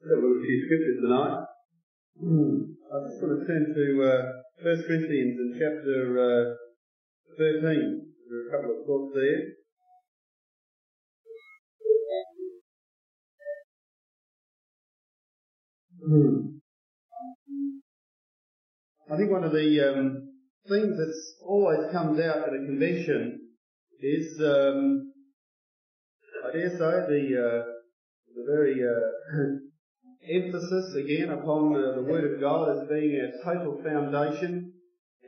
So we'll few scriptures tonight. I just want to turn to uh, 1 Corinthians in chapter uh, 13. There are a couple of thoughts there. I think one of the um, things that's always comes out at a convention is, um, I dare say, the, uh, the very uh, emphasis again upon uh, the Word of God as being our total foundation,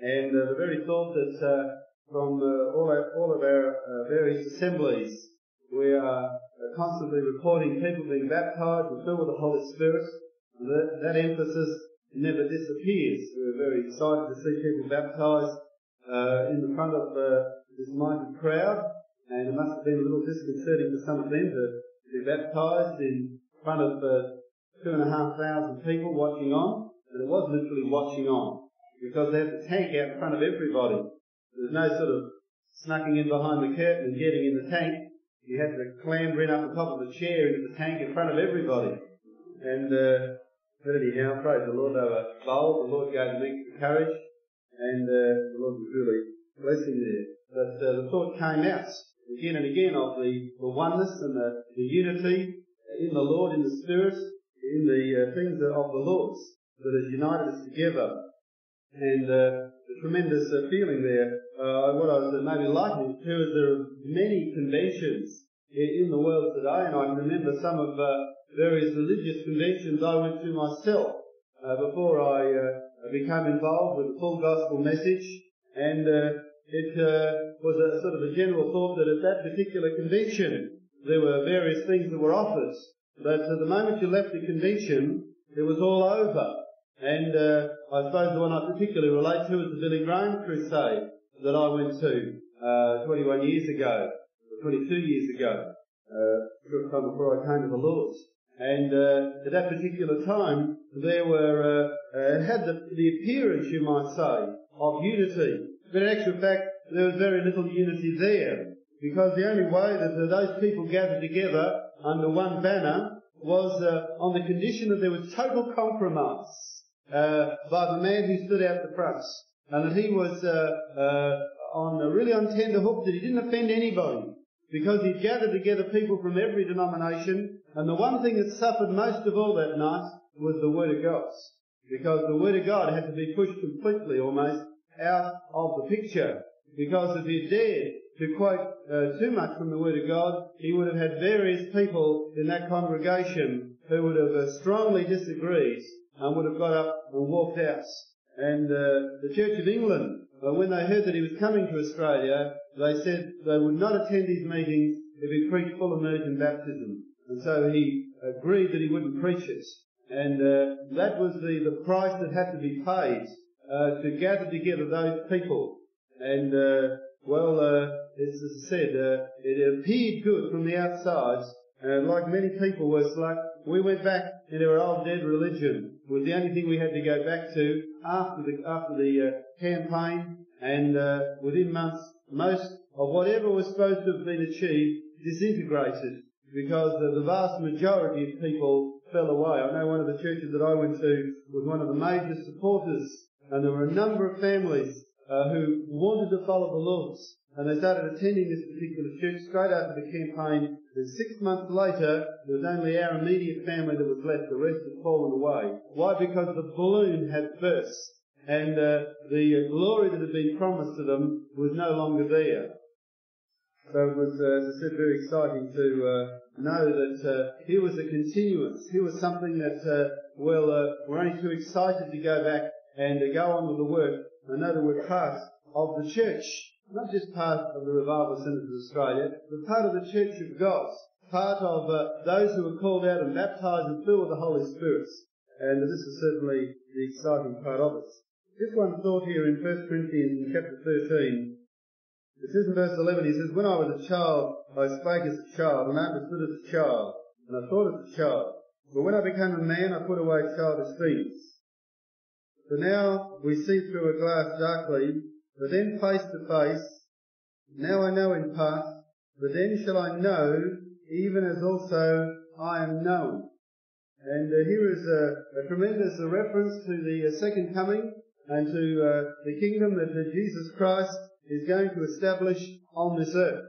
and uh, the very thought that uh, from uh, all, our, all of our uh, various assemblies we are uh, constantly reporting people being baptized and filled with the Holy Spirit. That, that emphasis never disappears. We're very excited to see people baptized uh, in the front of this mighty crowd, and it must have been a little disconcerting for some of them to be baptized in front of two and a half thousand people watching on, and it was literally watching on because they had the tank out in front of everybody. There's no sort of snucking in behind the curtain and getting in the tank. You had to clamber in up the top of the chair into the tank in front of everybody. And uh, anyhow, praise the Lord, they were bold. The Lord gave them extra courage, and uh, the Lord was really blessing there. But uh, the thought came out again and again of the, the oneness and the, the unity in the Lord, in the Spirit, in the uh, things of the Lord's that has united us together. And uh, the tremendous uh, feeling there, uh, what I was uh, maybe likening to is there are many conventions in, the world today, and I remember some of uh, various religious conventions I went to myself before I became involved with the full gospel message, and it was a sort of a general thought that at that particular convention there were various things that were offered but the moment you left the convention, it was all over. And uh, I suppose the one I particularly relate to is the Billy Graham crusade that I went to uh, 21 years ago, or 22 years ago, uh, time before I came to the Lord's. And uh, at that particular time, there were uh, uh, had the, the appearance, you might say, of unity. But in actual fact, there was very little unity there, because the only way that those people gathered together under one banner was uh, on the condition that there was total compromise uh, by the man who stood out the front, and that he was uh, uh on a really on tender hook that he didn't offend anybody because he'd gathered together people from every denomination, and the one thing that suffered most of all that night was the Word of God, because the Word of God had to be pushed completely almost out of the picture, because if he dared to quote uh, too much from the Word of God, he would have had various people in that congregation who would have uh, strongly disagreed and would have got up and walked out. And uh, the Church of England, uh, when they heard that he was coming to Australia, they said they would not attend his meetings if he preached full immersion baptism. And so he agreed that he wouldn't preach it. And uh, that was the, the price that had to be paid uh, to gather together those people. And well, as I said, uh, it appeared good from the outside. Uh, like many people were like, we went back into our old dead religion. It was the only thing we had to go back to after the, after the uh, campaign. And uh, within months, most of whatever was supposed to have been achieved disintegrated because the vast majority of people fell away. I know one of the churches that I went to was one of the major supporters, and there were a number of families uh, who wanted to follow the laws and they started attending this particular church straight after the campaign. And six months later, there was only our immediate family that was left. The rest had fallen away. Why? Because the balloon had burst, and uh, the glory that had been promised to them was no longer there. So it was, uh, as I said, very exciting to uh, know that uh, here was a continuance. Here was something that, uh, well, uh, we're only too excited to go back and to go on with the work. I know that we're part of the church not just part of the Revival Centres of Australia, but part of the Church of God, part of uh, those who were called out and baptised and filled with the Holy Spirit. And this is certainly the exciting part of it. Just one thought here in 1 Corinthians chapter 13. It says in verse 11, he says, When I was a child, I spake as a child, and I understood as a child, and I thought as a child. But when I became a man, I put away childish things. For now we see through a glass darkly, but then face to face. Now I know in part, but then shall I know, even as also I am known. And uh, here is a, a tremendous reference to the uh, second coming and to uh, the kingdom that Jesus Christ is going to establish on this earth.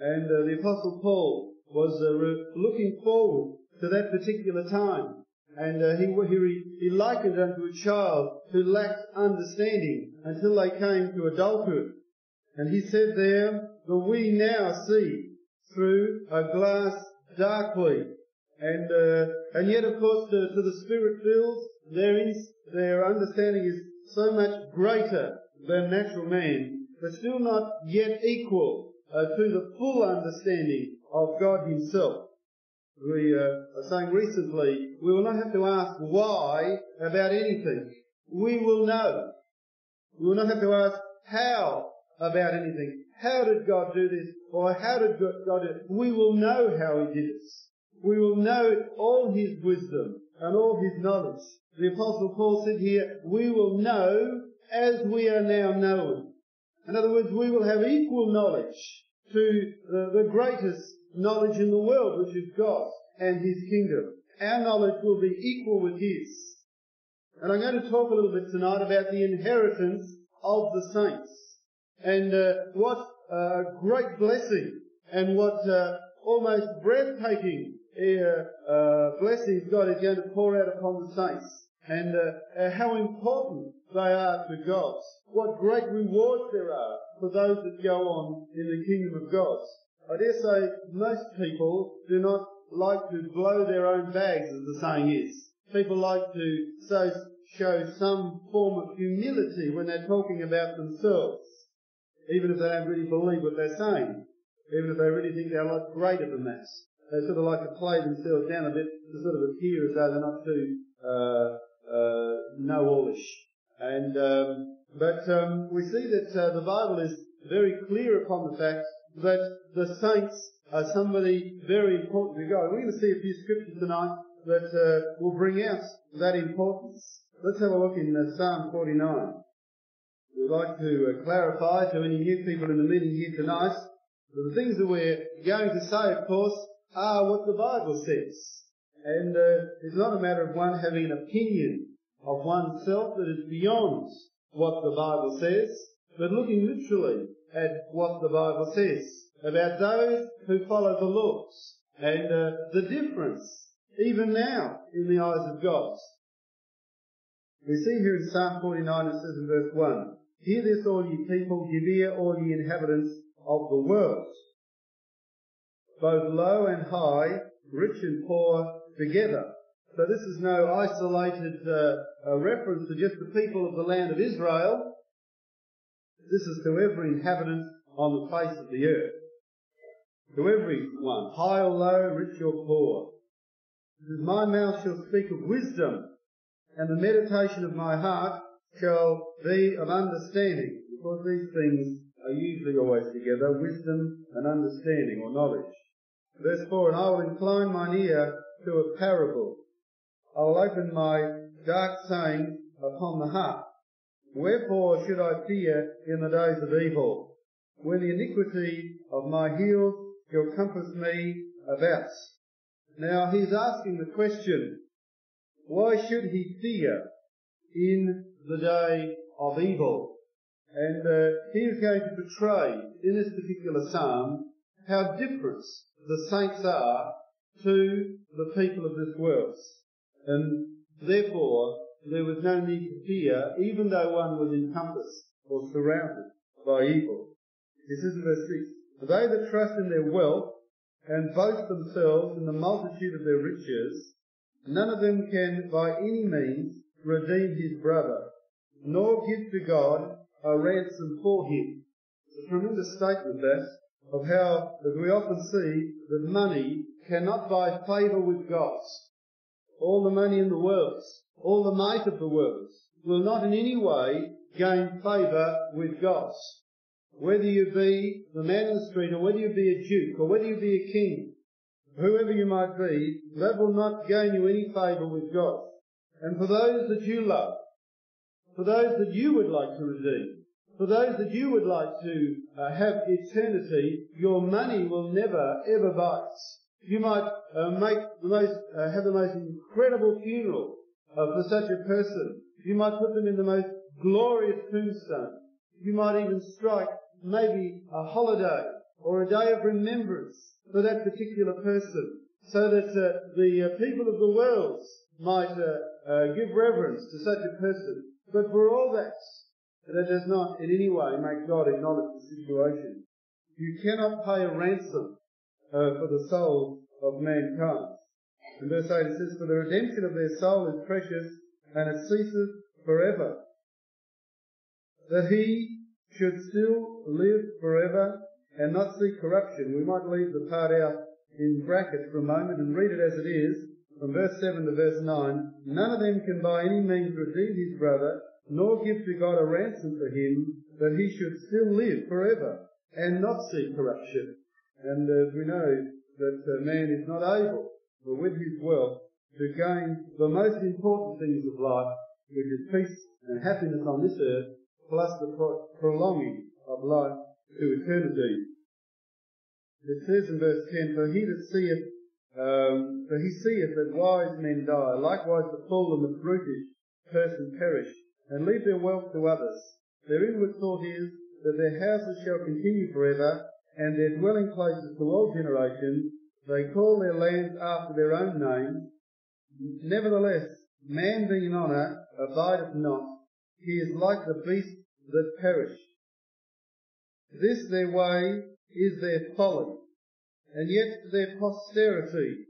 And uh, the Apostle Paul was uh, re- looking forward to that particular time. And uh, he, he, he likened it unto a child who lacked understanding until they came to adulthood. And he said there that we now see through a glass darkly. And, uh, and yet of course to, to the spirit filled, their, their understanding is so much greater than natural man, but still not yet equal uh, to the full understanding of God himself. We uh, are saying recently, we will not have to ask why about anything. We will know. We will not have to ask how about anything. How did God do this? Or how did God do it? We will know how He did it. We will know all His wisdom and all His knowledge. The Apostle Paul said here, we will know as we are now known. In other words, we will have equal knowledge to the, the greatest knowledge in the world, which is God and His kingdom. Our knowledge will be equal with His. And I'm going to talk a little bit tonight about the inheritance of the saints and uh, what uh, great blessing and what uh, almost breathtaking uh, uh, blessings God is going to pour out upon the saints and uh, how important they are to God. What great rewards there are for those that go on in the kingdom of God. I dare say most people do not like to blow their own bags, as the saying is. People like to so, show some form of humility when they're talking about themselves, even if they don't really believe what they're saying, even if they really think they're a lot greater than that. They sort of like to play themselves down a bit to sort of appear as though they're not too uh, uh, know-allish. And um, but um, we see that uh, the Bible is very clear upon the fact that the saints are somebody very important to God. We're going to see a few scriptures tonight that uh, will bring out that importance. Let's have a look in uh, Psalm 49. We'd like to uh, clarify to any new people in the meeting here tonight that the things that we're going to say, of course, are what the Bible says. And uh, it's not a matter of one having an opinion of oneself that is beyond what the Bible says, but looking literally at what the Bible says about those who follow the laws and uh, the difference, even now, in the eyes of God. We see here in Psalm 49, it says in verse 1, Hear this, all ye people, give ear, all ye inhabitants of the world. Both low and high, rich and poor, together. So this is no isolated uh, reference to just the people of the land of Israel. This is to every inhabitant on the face of the earth. To every one, high or low, rich or poor. My mouth shall speak of wisdom, and the meditation of my heart shall be of understanding, because these things are usually always together, wisdom and understanding or knowledge. Verse 4, And I will incline mine ear to a parable. I will open my dark saying upon the heart. Wherefore should I fear in the days of evil, when the iniquity of my heels shall compass me about? Now he's asking the question, why should he fear in the day of evil? And uh, he is going to portray in this particular psalm how different the saints are to the people of this world. And therefore, there was no need to fear, even though one was encompassed or surrounded by evil. This is verse 6. They that trust in their wealth and boast themselves in the multitude of their riches, none of them can by any means redeem his brother, nor give to God a ransom for him. It's a tremendous statement that of how that we often see that money cannot buy favour with God. All the money in the world, all the might of the world, will not in any way gain favour with God. Whether you be the man in the street, or whether you be a duke, or whether you be a king, whoever you might be, that will not gain you any favour with God. And for those that you love, for those that you would like to redeem, for those that you would like to uh, have eternity, your money will never ever bite. You might uh, make the most, uh, have the most incredible funeral uh, for such a person. You might put them in the most glorious tombstone. You might even strike maybe a holiday or a day of remembrance for that particular person so that uh, the uh, people of the world might uh, uh, give reverence to such a person. But for all that, that does not in any way make God acknowledge the situation. You cannot pay a ransom uh, for the soul of mankind. In verse 8 it says, For the redemption of their soul is precious, and it ceaseth forever. That he should still live forever and not see corruption. We might leave the part out in brackets for a moment and read it as it is, from verse 7 to verse 9. None of them can by any means redeem his brother, nor give to God a ransom for him, that he should still live forever and not see corruption. And as we know that uh, man is not able, but with his wealth, to gain the most important things of life, which is peace and happiness on this earth, plus the pro- prolonging of life to eternity. It says in verse 10, For he that seeth, um, for he seeth that wise men die, likewise the fool and the brutish person perish, and leave their wealth to others. Their inward thought is that their houses shall continue forever, and their dwelling places to all generations. They call their lands after their own name. Nevertheless, man being in honour abideth not. He is like the beasts that perish. This their way is their folly, and yet their posterity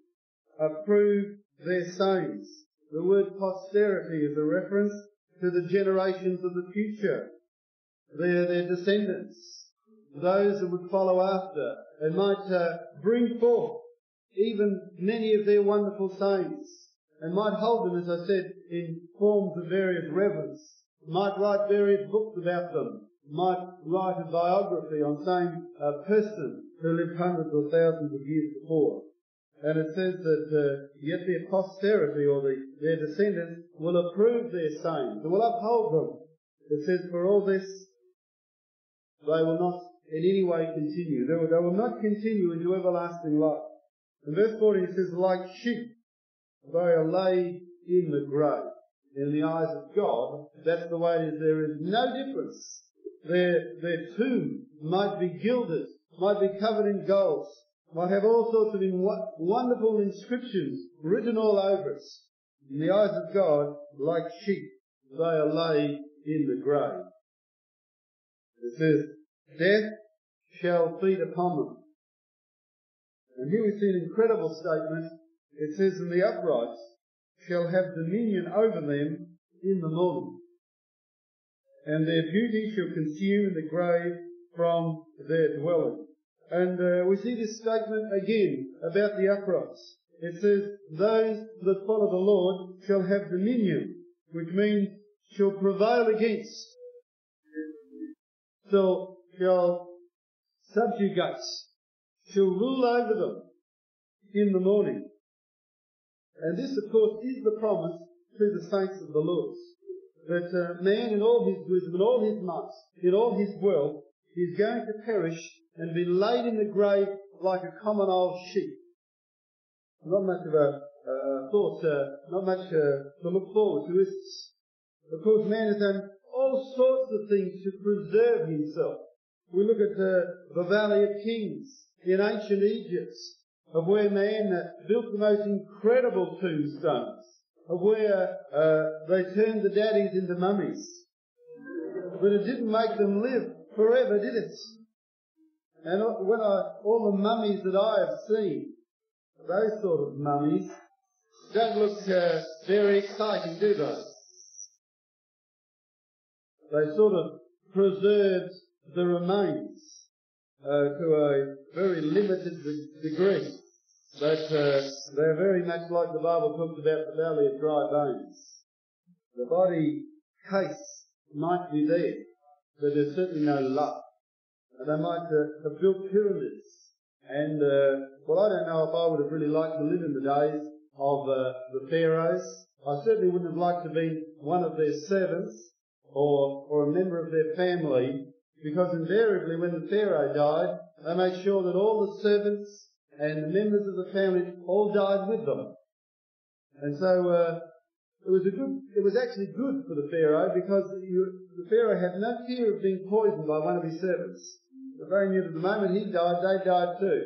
approve their sayings. The word posterity is a reference to the generations of the future. They're their descendants, those that would follow after and might uh, bring forth even many of their wonderful sayings and might hold them, as I said, in forms of various reverence, might write various books about them, might write a biography on some uh, person who lived hundreds or thousands of years before. And it says that uh, yet their posterity or the, their descendants will approve their sayings, will uphold them. It says, for all this they will not in any way continue. They will, they will not continue into everlasting life. In verse 40 it says, like sheep, they are laid in the grave. In the eyes of God, that's the way it is. There is no difference their, their tomb might be gilded, might be covered in gold, might have all sorts of in wonderful inscriptions written all over it. In the eyes of God, like sheep, they are laid in the grave. It says, death shall feed upon them. And here we see an incredible statement. It says, and the upright shall have dominion over them in the morning and their beauty shall consume the grave from their dwelling. And uh, we see this statement again about the uprights. It says, those that follow the Lord shall have dominion, which means shall prevail against, shall, shall subjugate, shall rule over them in the morning. And this, of course, is the promise to the saints of the Lord that uh, man in all his wisdom, in all his might, in all his wealth, is going to perish and be laid in the grave like a common old sheep. Not much of a uh, thought, uh, not much uh, to look forward to, is Of course, man has done all sorts of things to preserve himself. We look at uh, the Valley of Kings in ancient Egypt, of where man built the most incredible tombstones of where uh, they turned the daddies into mummies. But it didn't make them live forever, did it? And when I, all the mummies that I have seen, those sort of mummies, don't look uh, very exciting, do they? They sort of preserved the remains uh, to a very limited degree. But uh, they're very much like the Bible talks about the valley of dry bones. The body case might be there, but there's certainly no life. They might uh, have built pyramids. And, uh, well, I don't know if I would have really liked to live in the days of uh, the pharaohs. I certainly wouldn't have liked to be one of their servants or, or a member of their family because invariably when the pharaoh died, they made sure that all the servants and the members of the family all died with them. And so uh, it was a good. It was actually good for the pharaoh because you, the pharaoh had no fear of being poisoned by one of his servants. The very knew that the moment he died, they died too.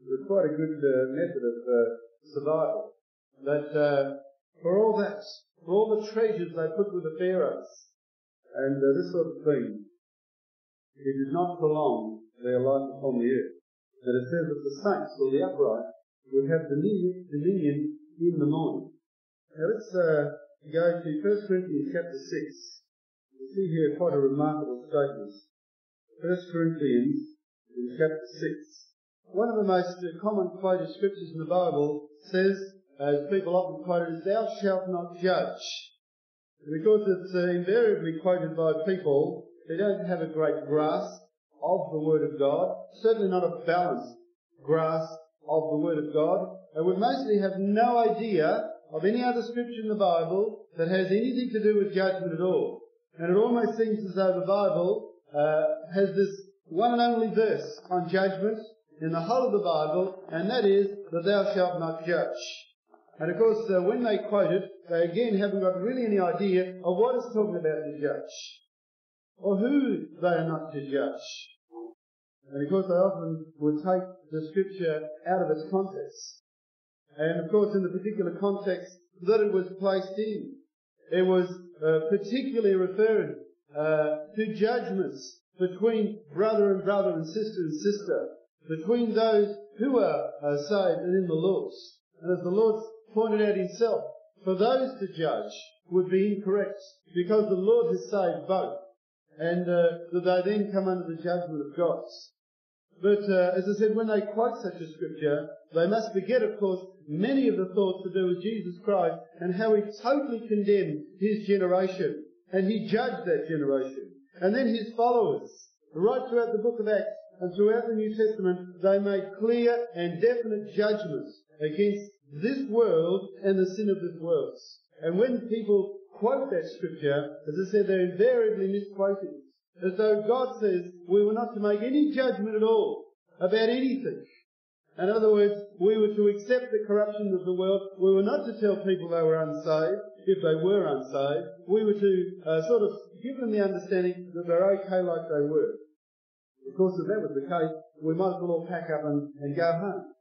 It was quite a good uh, method of uh, survival. But uh, for all that, for all the treasures they put with the pharaohs, and uh, this sort of thing, it did not prolong their life upon the earth. But it says that the saints, or the upright, would have dominion, dominion in the morning. Now let's uh, go to 1 Corinthians chapter 6. We see here quite a remarkable statement. 1 Corinthians in chapter 6. One of the most common quoted scriptures in the Bible says, as people often quote it, Thou shalt not judge. Because it's uh, invariably quoted by people who don't have a great grasp of the Word of God, certainly not a balanced grasp of the Word of God, and would mostly have no idea of any other scripture in the Bible that has anything to do with judgment at all. And it almost seems as though the Bible uh, has this one and only verse on judgment in the whole of the Bible, and that is that thou shalt not judge. And of course, uh, when they quote it, they again haven't got really any idea of what it's talking about to judge, or who they are not to judge. And of course, they often would take the scripture out of its context. And of course, in the particular context that it was placed in, it was uh, particularly referring uh, to judgments between brother and brother and sister and sister, between those who are uh, saved and in the Lord. And as the Lord pointed out himself, for those to judge would be incorrect because the Lord has saved both and uh, that they then come under the judgment of God. But uh, as I said, when they quote such a scripture, they must forget, of course, many of the thoughts to do with Jesus Christ and how he totally condemned his generation and he judged that generation. And then his followers, right throughout the book of Acts and throughout the New Testament, they made clear and definite judgments against this world and the sin of this world. And when people quote that scripture, as I said, they're invariably misquoting it. As though God says we were not to make any judgment at all about anything. In other words, we were to accept the corruption of the world. We were not to tell people they were unsaved, if they were unsaved. We were to uh, sort of give them the understanding that they're okay like they were. Of course, if that was the case, we might as well all pack up and, and go home.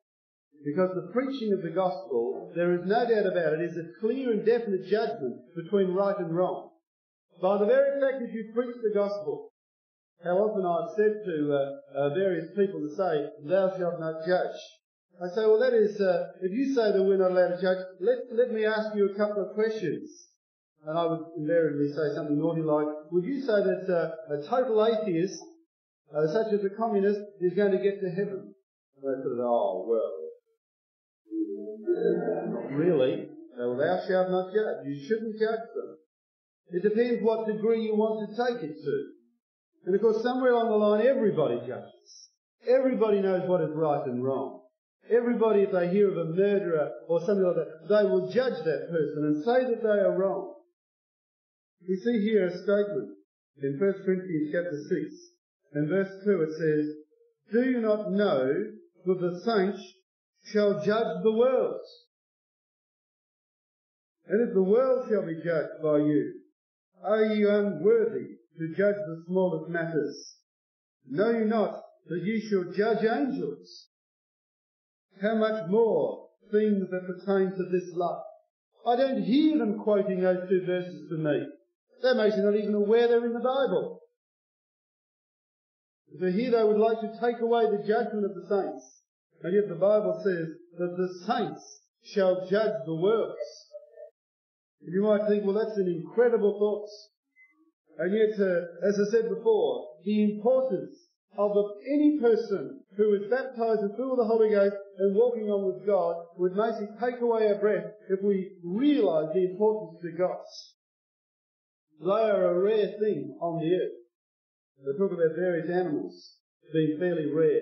Because the preaching of the gospel, there is no doubt about it, is a clear and definite judgment between right and wrong. By the very fact that you preach the gospel, how often I've said to uh, uh, various people to say, thou shalt not judge. I say, well that is, uh, if you say that we're not allowed to judge, let, let me ask you a couple of questions. And I would invariably say something naughty like, would you say that uh, a total atheist, uh, such as a communist, is going to get to heaven? And they said, oh, well, really? Well, thou shalt not judge. You shouldn't judge them. It depends what degree you want to take it to. And of course, somewhere along the line, everybody judges. Everybody knows what is right and wrong. Everybody, if they hear of a murderer or something like that, they will judge that person and say that they are wrong. We see here a statement in 1 Corinthians chapter 6 and verse 2 it says, Do you not know that the saints shall judge the world? And if the world shall be judged by you, are you unworthy to judge the smallest matters? Know you not that ye shall judge angels? How much more things that pertain to this life? I don't hear them quoting those two verses to me. They're may not even aware they're in the Bible. So here they would like to take away the judgment of the saints. And yet the Bible says that the saints shall judge the works. And You might think, well, that's an incredible thought. And yet, uh, as I said before, the importance of any person who is baptized and filled with the Holy Ghost and walking on with God would basically take away our breath if we realize the importance to God. They are a rare thing on the earth. They talk about various animals being fairly rare.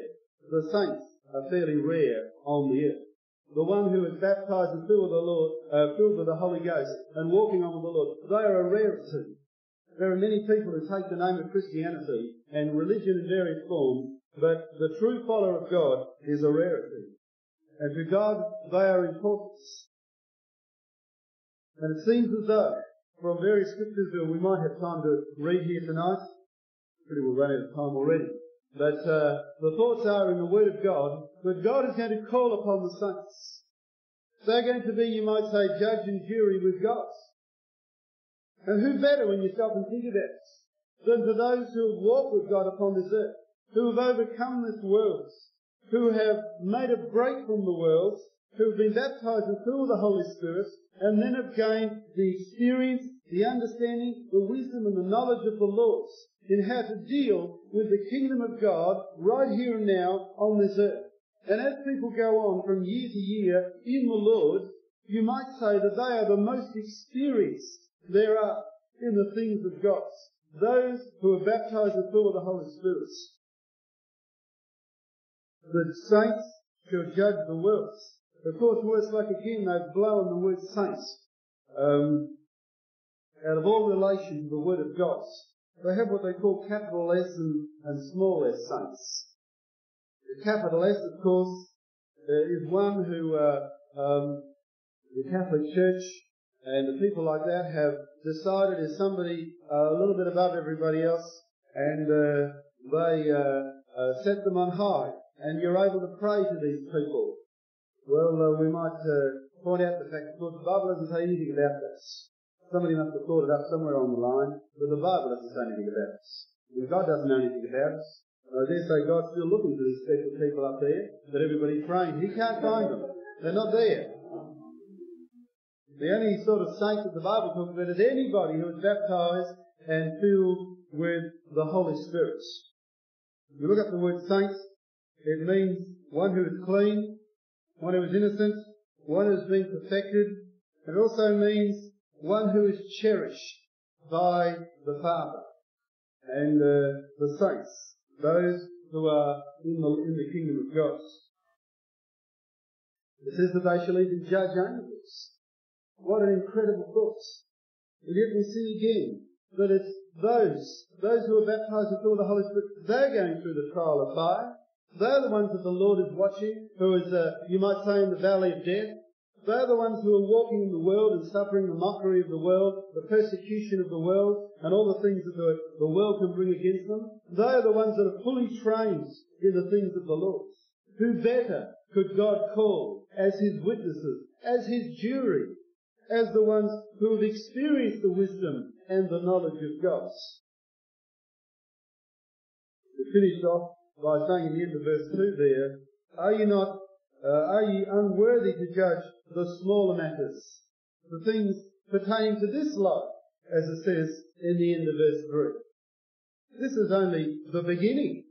The saints are fairly rare on the earth the one who is baptized and filled with the Lord, uh, filled with the Holy Ghost, and walking on with the Lord, they are a rarity. There are many people who take the name of Christianity and religion in various forms, but the true follower of God is a rarity. And to God, they are importance. And it seems as though, from various scriptures that we might have time to read here tonight, pretty well run out of time already, but uh, the thoughts are in the Word of God that God is going to call upon the saints. They're going to be, you might say, judge and jury with God. And who better when you stop and think about it than to those who have walked with God upon this earth, who have overcome this world, who have made a break from the world, who have been baptized and filled with the Holy Spirit, and then have gained the experience, the understanding, the wisdom and the knowledge of the Lord in how to deal with the kingdom of God right here and now on this earth. And as people go on from year to year in the Lord, you might say that they are the most experienced there are in the things of God. Those who are baptized with the Holy Spirit. The saints shall judge the world. Of course, words like again, they've blown the word saints um, out of all relation to the word of God. They have what they call capital S and, and small s saints. The capital S, of course, uh, is one who uh, um, the Catholic Church and the people like that have decided is somebody uh, a little bit above everybody else, and uh, they uh, uh, set them on high, and you're able to pray to these people. Well, uh, we might point out the fact that the Bible doesn't say anything about this. Somebody must have thought it up somewhere on the line, but the Bible doesn't say anything about this. And God doesn't know anything about us. I dare say God's still looking for these special people up there that everybody's praying. He can't find them. They're not there. The only sort of saint that the Bible talks about is anybody who is baptized and filled with the Holy Spirit. You look up the word saint, it means one who is clean, one who is innocent, one who has been perfected. It also means one who is cherished by the Father and uh, the saints, those who are in the, in the kingdom of God. It says that they shall even judge angels. What an incredible thought. And yet we see again that it's those, those who are baptized with all the Holy Spirit, they're going through the trial of fire. They're the ones that the Lord is watching, who is, uh, you might say, in the valley of death. They're the ones who are walking in the world and suffering the mockery of the world, the persecution of the world, and all the things that the, the world can bring against them. They are the ones that are fully trained in the things of the Lord. Who better could God call as his witnesses, as his jury, as the ones who have experienced the wisdom and the knowledge of God. We finished off by saying in the end of verse 2 there, Are you not, uh, are ye unworthy to judge the smaller matters, the things pertaining to this life, as it says in the end of verse 3? This is only the beginning.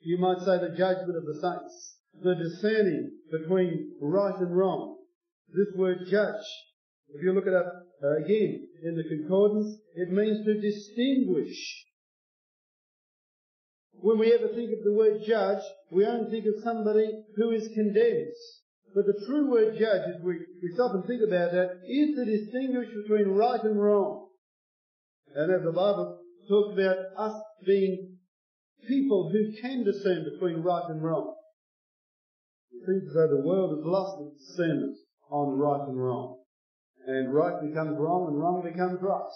You might say the judgment of the saints, the discerning between right and wrong. This word judge if you look it up uh, again in the concordance, it means to distinguish. When we ever think of the word judge, we only think of somebody who is condemned. But the true word judge, if we, we stop and think about that, is to distinguish between right and wrong. And as the Bible talks about us being people who can discern between right and wrong. It seems as though the world has lost its discernment on right and wrong and right becomes wrong and wrong becomes right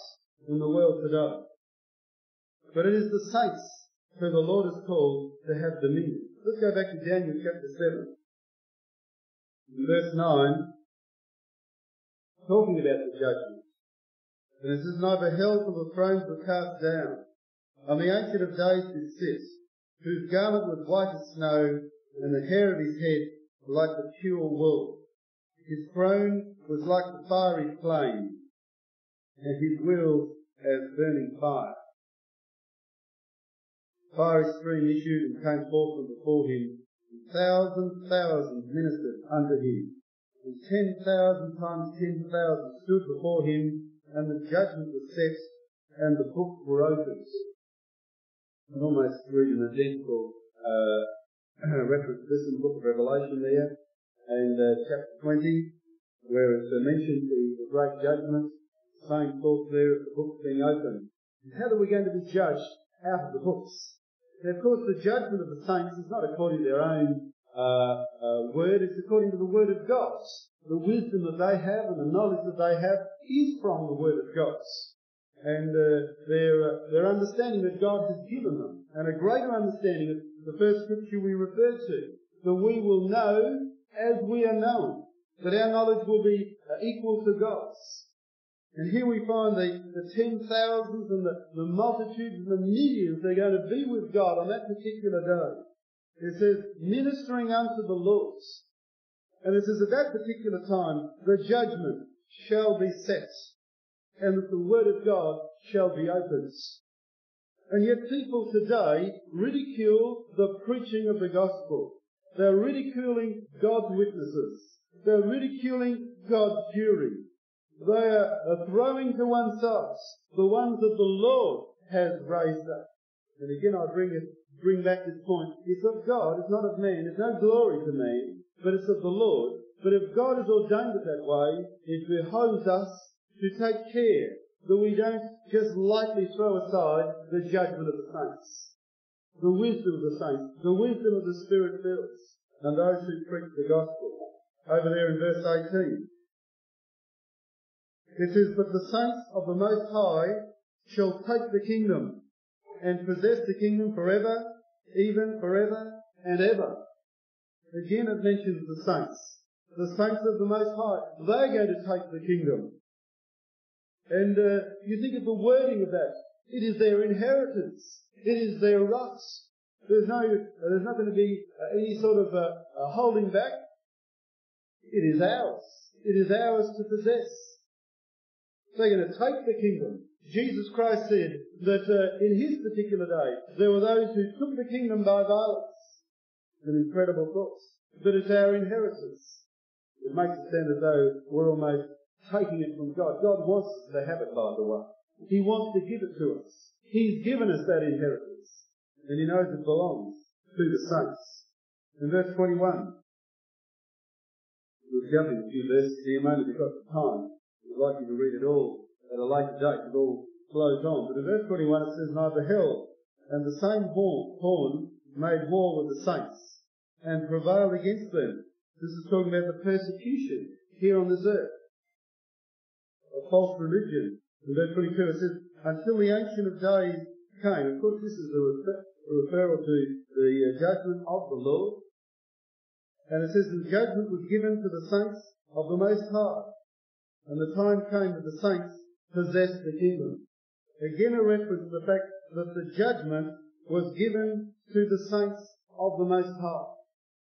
in the world today. But it is the saints who the Lord is called to have dominion. Let's go back to Daniel chapter 7. In verse 9, talking about the judgment. And it says, And I beheld till the thrones were cast down, and the Ancient of Days did sit, whose garment was white as snow, and the hair of his head like the pure wool. His throne was like the fiery flame, and his wheels as burning fire. Fiery stream issued and came forth from before him, and thousands, thousands ministered unto him, and ten thousand times ten thousand stood before him, and the judgment was set, and the books were opened. And almost read an identical uh, reference to this in the book of Revelation there and uh, chapter 20, where it's mentioned the, the great judgment, same thought there of the books being opened. And how are we going to be judged out of the books? Now, of course, the judgment of the saints is not according to their own uh, uh, word, it's according to the word of God. The wisdom that they have and the knowledge that they have is from the word of God. And uh, their, uh, their understanding that God has given them, and a greater understanding of the first scripture we referred to, that we will know as we are known, that our knowledge will be uh, equal to God's. And here we find the, the ten thousands and the, the multitudes and the millions they're going to be with God on that particular day. It says, ministering unto the Lord. And it says, at that particular time, the judgment shall be set, and that the word of God shall be opened. And yet people today ridicule the preaching of the gospel. They're ridiculing God's witnesses. They're ridiculing God's jury. They are throwing to one side the ones that the Lord has raised up. And again I bring it, bring back this point. It's of God, it's not of man. It's no glory to man, but it's of the Lord. But if God has ordained it that way, it behoves us to take care that we don't just lightly throw aside the judgment of the saints, the wisdom of the saints, the wisdom of the Spirit fills, and those who preach the gospel. Over there in verse 18. It says, But the saints of the Most High shall take the kingdom and possess the kingdom forever, even forever and ever. Again it mentions the saints. The saints of the Most High. They're going to take the kingdom. And uh, you think of the wording of that. It is their inheritance. It is their rights. There's no, there's not going to be uh, any sort of uh, holding back. It is ours. It is ours to possess. They're going to take the kingdom. Jesus Christ said that uh, in his particular day, there were those who took the kingdom by violence. An incredible thought. But it's our inheritance. It makes it sound as though we're almost taking it from God. God wants us to have it, by the way. He wants to give it to us. He's given us that inheritance. And he knows it belongs to the saints. In verse 21, we're jumping a few verses here, because of time. I'd like you to read it all at a later date. It all flows on. But in verse 21 it says, Now beheld, and the same horn, made war with the saints, and prevailed against them. This is talking about the persecution here on this earth. A false religion. In verse 22 it says, Until the Ancient of Days came. Of course this is a, refer- a referral to the uh, judgment of the Lord. And it says, the judgment was given to the saints of the Most High and the time came that the saints possessed the kingdom. Again a reference to the fact that the judgment was given to the saints of the Most High.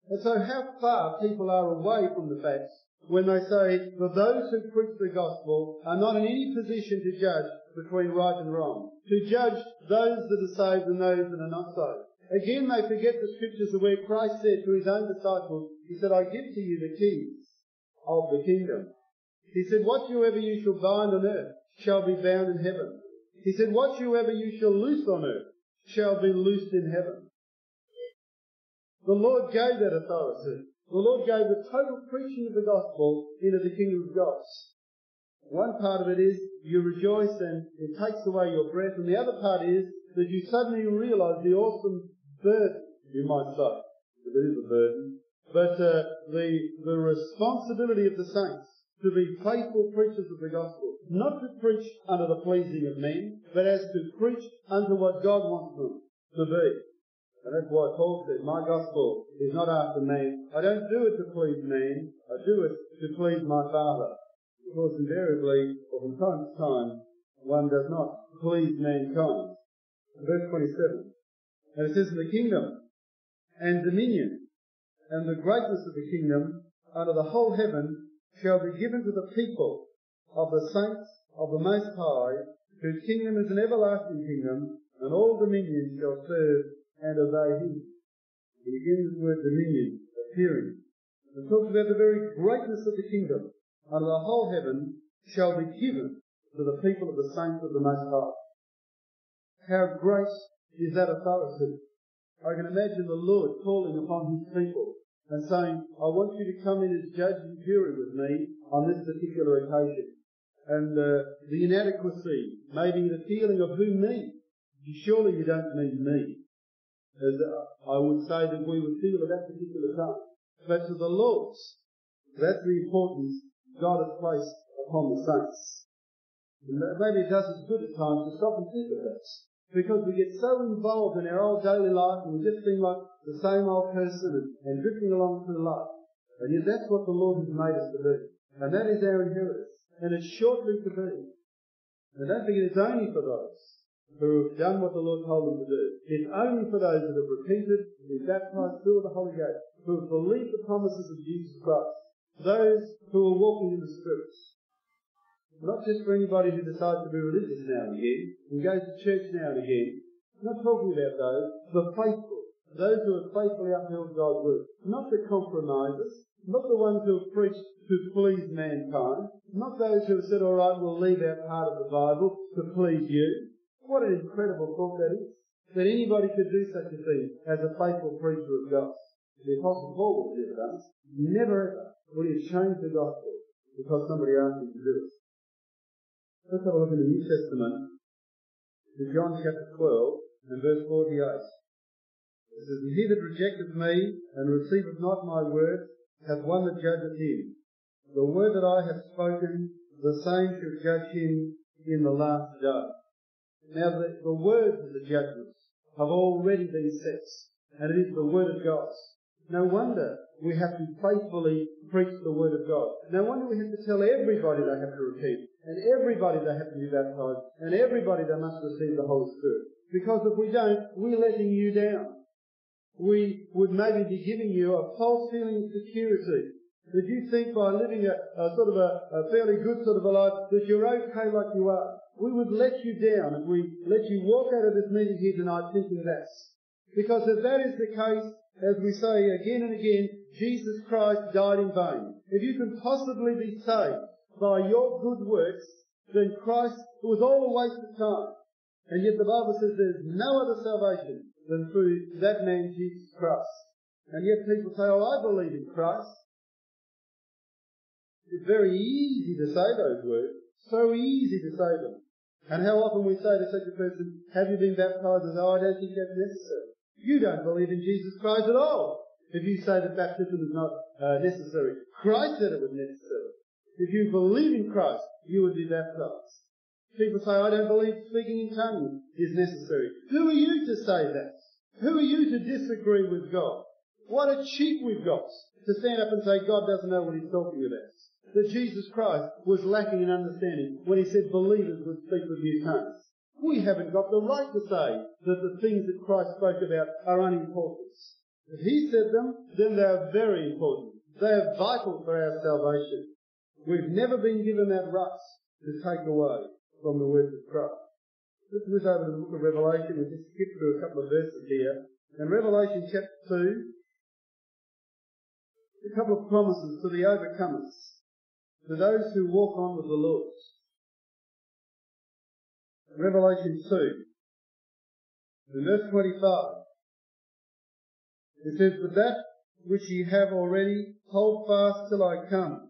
And so how far people are away from the facts when they say that those who preach the gospel are not in any position to judge between right and wrong, to judge those that are saved and those that are not saved. Again, they forget the scriptures of where Christ said to his own disciples, He said, I give to you the keys of the kingdom. He said, Whatsoever you shall bind on earth shall be bound in heaven. He said, Whatsoever you shall loose on earth shall be loosed in heaven. The Lord gave that authority. The Lord gave the total preaching of the gospel into the kingdom of God. One part of it is you rejoice and it takes away your breath, and the other part is that you suddenly realize the awesome burden, you might if it is a burden, but uh, the the responsibility of the saints to be faithful preachers of the gospel, not to preach unto the pleasing of men, but as to preach unto what God wants them to be. And that's why Paul said, my gospel is not after man. I don't do it to please man. I do it to please my Father. Of course, invariably, or from time to time, one does not please mankind. Verse 27. And it says, the kingdom and dominion and the greatness of the kingdom under the whole heaven shall be given to the people of the saints of the Most High, whose kingdom is an everlasting kingdom, and all dominions shall serve and obey him. And begins this word dominion appearing. It talks about the very greatness of the kingdom and the whole heaven shall be given to the people of the saints of the Most High. How great is that authority? I can imagine the Lord calling upon his people and saying, I want you to come in as judge and jury with me on this particular occasion. And uh, the inadequacy, maybe the feeling of who me. Surely you don't mean me. as I would say that we would feel at that particular time. But to the Lord's, that's the importance God has placed upon the saints. And maybe it does us good at times to stop and think of this. Because we get so involved in our old daily life and we just seem like the same old person and, and drifting along through life. And yet that's what the Lord has made us to be. And that is our inheritance. And it's shortly to be. And don't forget it's only for those who have done what the Lord told them to do. It's only for those that have repented, been baptized, filled with the Holy Ghost, who have believed the promises of Jesus Christ. Those who are walking in the Spirit. Not just for anybody who decides to be religious now and again and goes to church now and again. I'm not talking about those. The faithful. Those who have faithfully upheld God's word. Not the compromisers. Not the ones who have preached to please mankind. Not those who have said, alright, we'll leave our part of the Bible to please you. What an incredible thought that is. That anybody could do such a thing as a faithful preacher of God. The Apostle Paul would have never done Never ever would he have changed the gospel because somebody asked him to do it. Let's have a look in the New Testament to John chapter 12 and verse 48. It says, he that rejecteth me and receiveth not my word hath one that judgeth him. The word that I have spoken, the same shall judge him in the last day. Now the, the words of the judgments have already been set, and it is the word of God. No wonder we have to faithfully preach the word of God. No wonder we have to tell everybody they have to repent, and everybody they have to be baptized, and everybody they must receive the Holy Spirit. Because if we don't, we're letting you down. We would maybe be giving you a false feeling of security. That you think by living a, a sort of a, a fairly good sort of a life that you're okay like you are. We would let you down if we let you walk out of this meeting here tonight thinking that. Because if that is the case, as we say again and again, Jesus Christ died in vain. If you can possibly be saved by your good works, then Christ, it was all a waste of time. And yet the Bible says there's no other salvation than through that man Jesus Christ. And yet people say, oh, I believe in Christ. It's very easy to say those words. So easy to say them. And how often we say to such a person, have you been baptized? As, oh, I don't think that's necessary. You don't believe in Jesus Christ at all. If you say that baptism is not uh, necessary, Christ said it was necessary. If you believe in Christ, you would be baptized. People say, I don't believe speaking in tongues is necessary. Who are you to say that? Who are you to disagree with God? What a cheat we've got to stand up and say God doesn't know what he's talking about. That Jesus Christ was lacking in understanding when he said believers would speak with new tongues. We haven't got the right to say that the things that Christ spoke about are unimportant. If he said them, then they are very important. They are vital for our salvation. We've never been given that right to take away from the words of Christ. Let's move over to the book of Revelation. We'll just skip through a couple of verses here. In Revelation chapter 2, a couple of promises to the overcomers, to those who walk on with the Lord. Revelation 2, in verse 25, it says, But that which ye have already, hold fast till I come.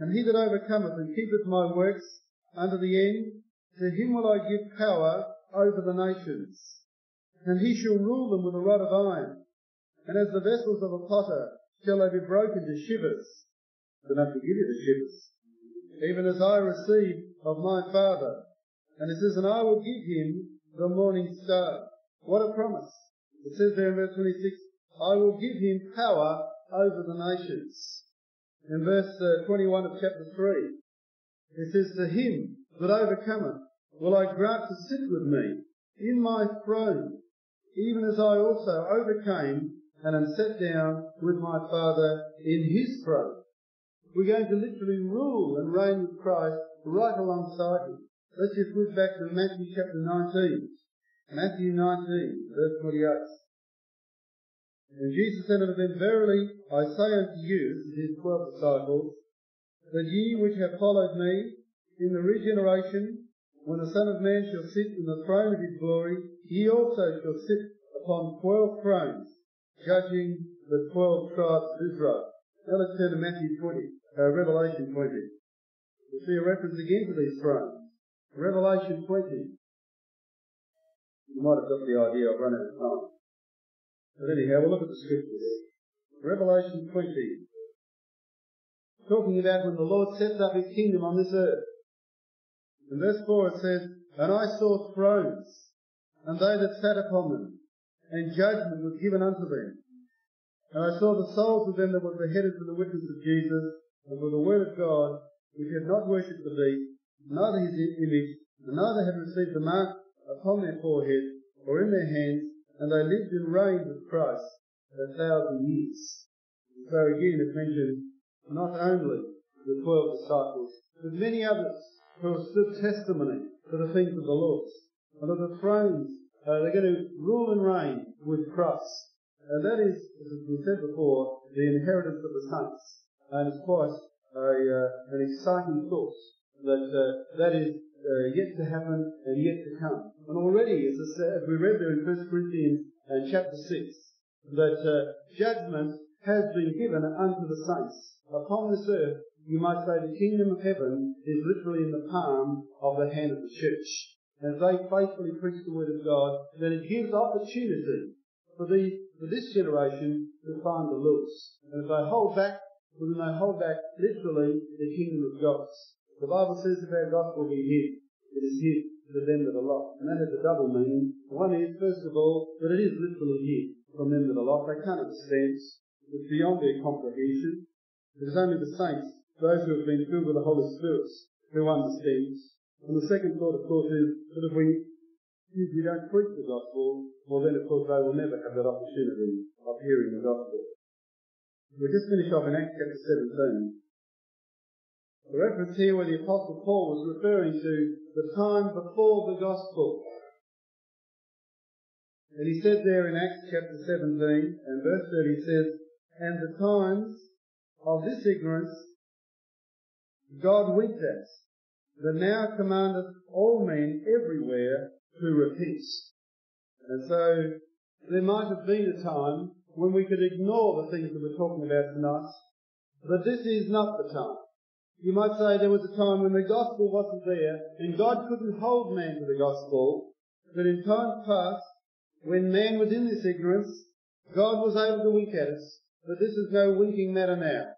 And he that overcometh and keepeth my works unto the end, to him will I give power over the nations. And he shall rule them with a rod of iron. And as the vessels of a potter shall they be broken to shivers. But not to give you the shivers. Even as I received of my Father. And it says, and I will give him the morning star. What a promise. It says there in verse 26, I will give him power over the nations. In verse uh, 21 of chapter 3, it says, To him that overcometh will I grant to sit with me in my throne, even as I also overcame and am set down with my Father in his throne. We're going to literally rule and reign with Christ right alongside him. Let's just look back to Matthew chapter 19. Matthew 19, verse 28. And Jesus said unto them, Verily I say unto you, his twelve disciples, that ye which have followed me in the regeneration, when the Son of Man shall sit in the throne of his glory, ye also shall sit upon twelve thrones, judging the twelve tribes of Israel. Now let's turn to Matthew 20, uh, Revelation 20. We'll see a reference again to these thrones. Revelation 20. You might have got the idea, I've run out of time. But anyhow, we'll look at the scripture. Revelation 20. Talking about when the Lord sets up his kingdom on this earth. In verse 4 it says, And I saw thrones, and they that sat upon them, and judgment was given unto them. And I saw the souls of them that were beheaded for the witness of Jesus, and for the word of God, which had not worshipped the beast, neither his image, and neither had received the mark upon their forehead, or in their hands, and they lived and reigned with Christ for a thousand years. So again it mentions not only the twelve disciples, but many others who have stood testimony to the things of the Lord. And of the thrones, uh, they're going to rule and reign with Christ. And that is, as we said before, the inheritance of the saints. And it's quite a, uh, an exciting thought that uh, that is uh, yet to happen and yet to come. And already, as, as we read there in 1 Corinthians uh, chapter 6, that uh, judgment has been given unto the saints. Upon this earth, you might say the kingdom of heaven is literally in the palm of the hand of the church. As they faithfully preach the word of God, then it gives opportunity for, the, for this generation to find the Lewis. And if they hold back, then they hold back literally the kingdom of God. The Bible says if our gospel be hid, it is hid to the them that are lost. And that has a double meaning. One is, first of all, that it is literally hid from them that are lost. They can't understand. It's beyond their comprehension. It is only the saints, those who have been filled with the Holy Spirit, who understand. And the second thought, of course, is that if we if we don't preach the gospel, well then of course they will never have that opportunity of hearing the gospel. We just finish off in Acts chapter 17. The reference here where the Apostle Paul was referring to the time before the Gospel. And he said there in Acts chapter 17 and verse 30 he says, And the times of this ignorance God winked at, that now commandeth all men everywhere to repent. And so there might have been a time when we could ignore the things that we're talking about tonight, but this is not the time. You might say there was a time when the gospel wasn't there and God couldn't hold man to the gospel, but in times past, when man was in this ignorance, God was able to wink at us, but this is no winking matter now.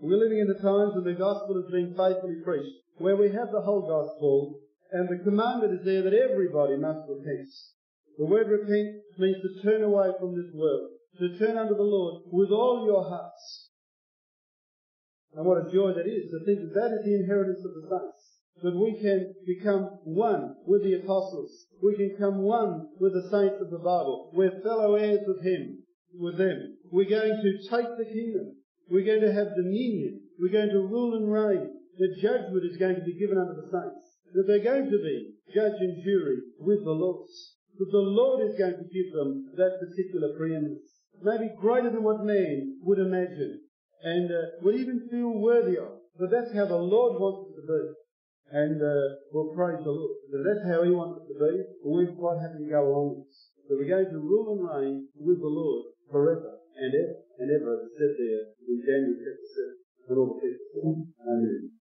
We're living in the times when the gospel is being faithfully preached, where we have the whole gospel, and the commandment is there that everybody must repent. The word repent means to turn away from this world, to turn unto the Lord with all your hearts. And what a joy that is to think that that is the inheritance of the saints. That we can become one with the apostles. We can become one with the saints of the Bible. We're fellow heirs with him, with them. We're going to take the kingdom. We're going to have dominion. We're going to rule and reign. The judgment is going to be given unto the saints. That they're going to be judge and jury with the Lord. That the Lord is going to give them that particular preeminence. Maybe greater than what man would imagine and uh, we even feel worthy of. But that's how the Lord wants us to be. And uh, we'll praise the Lord. So that's how He wants it to be, and we're quite happy to go along with this. So we're going to rule and reign with the Lord forever and ever and ever, as it said there in Daniel chapter 7 and all the people. Amen.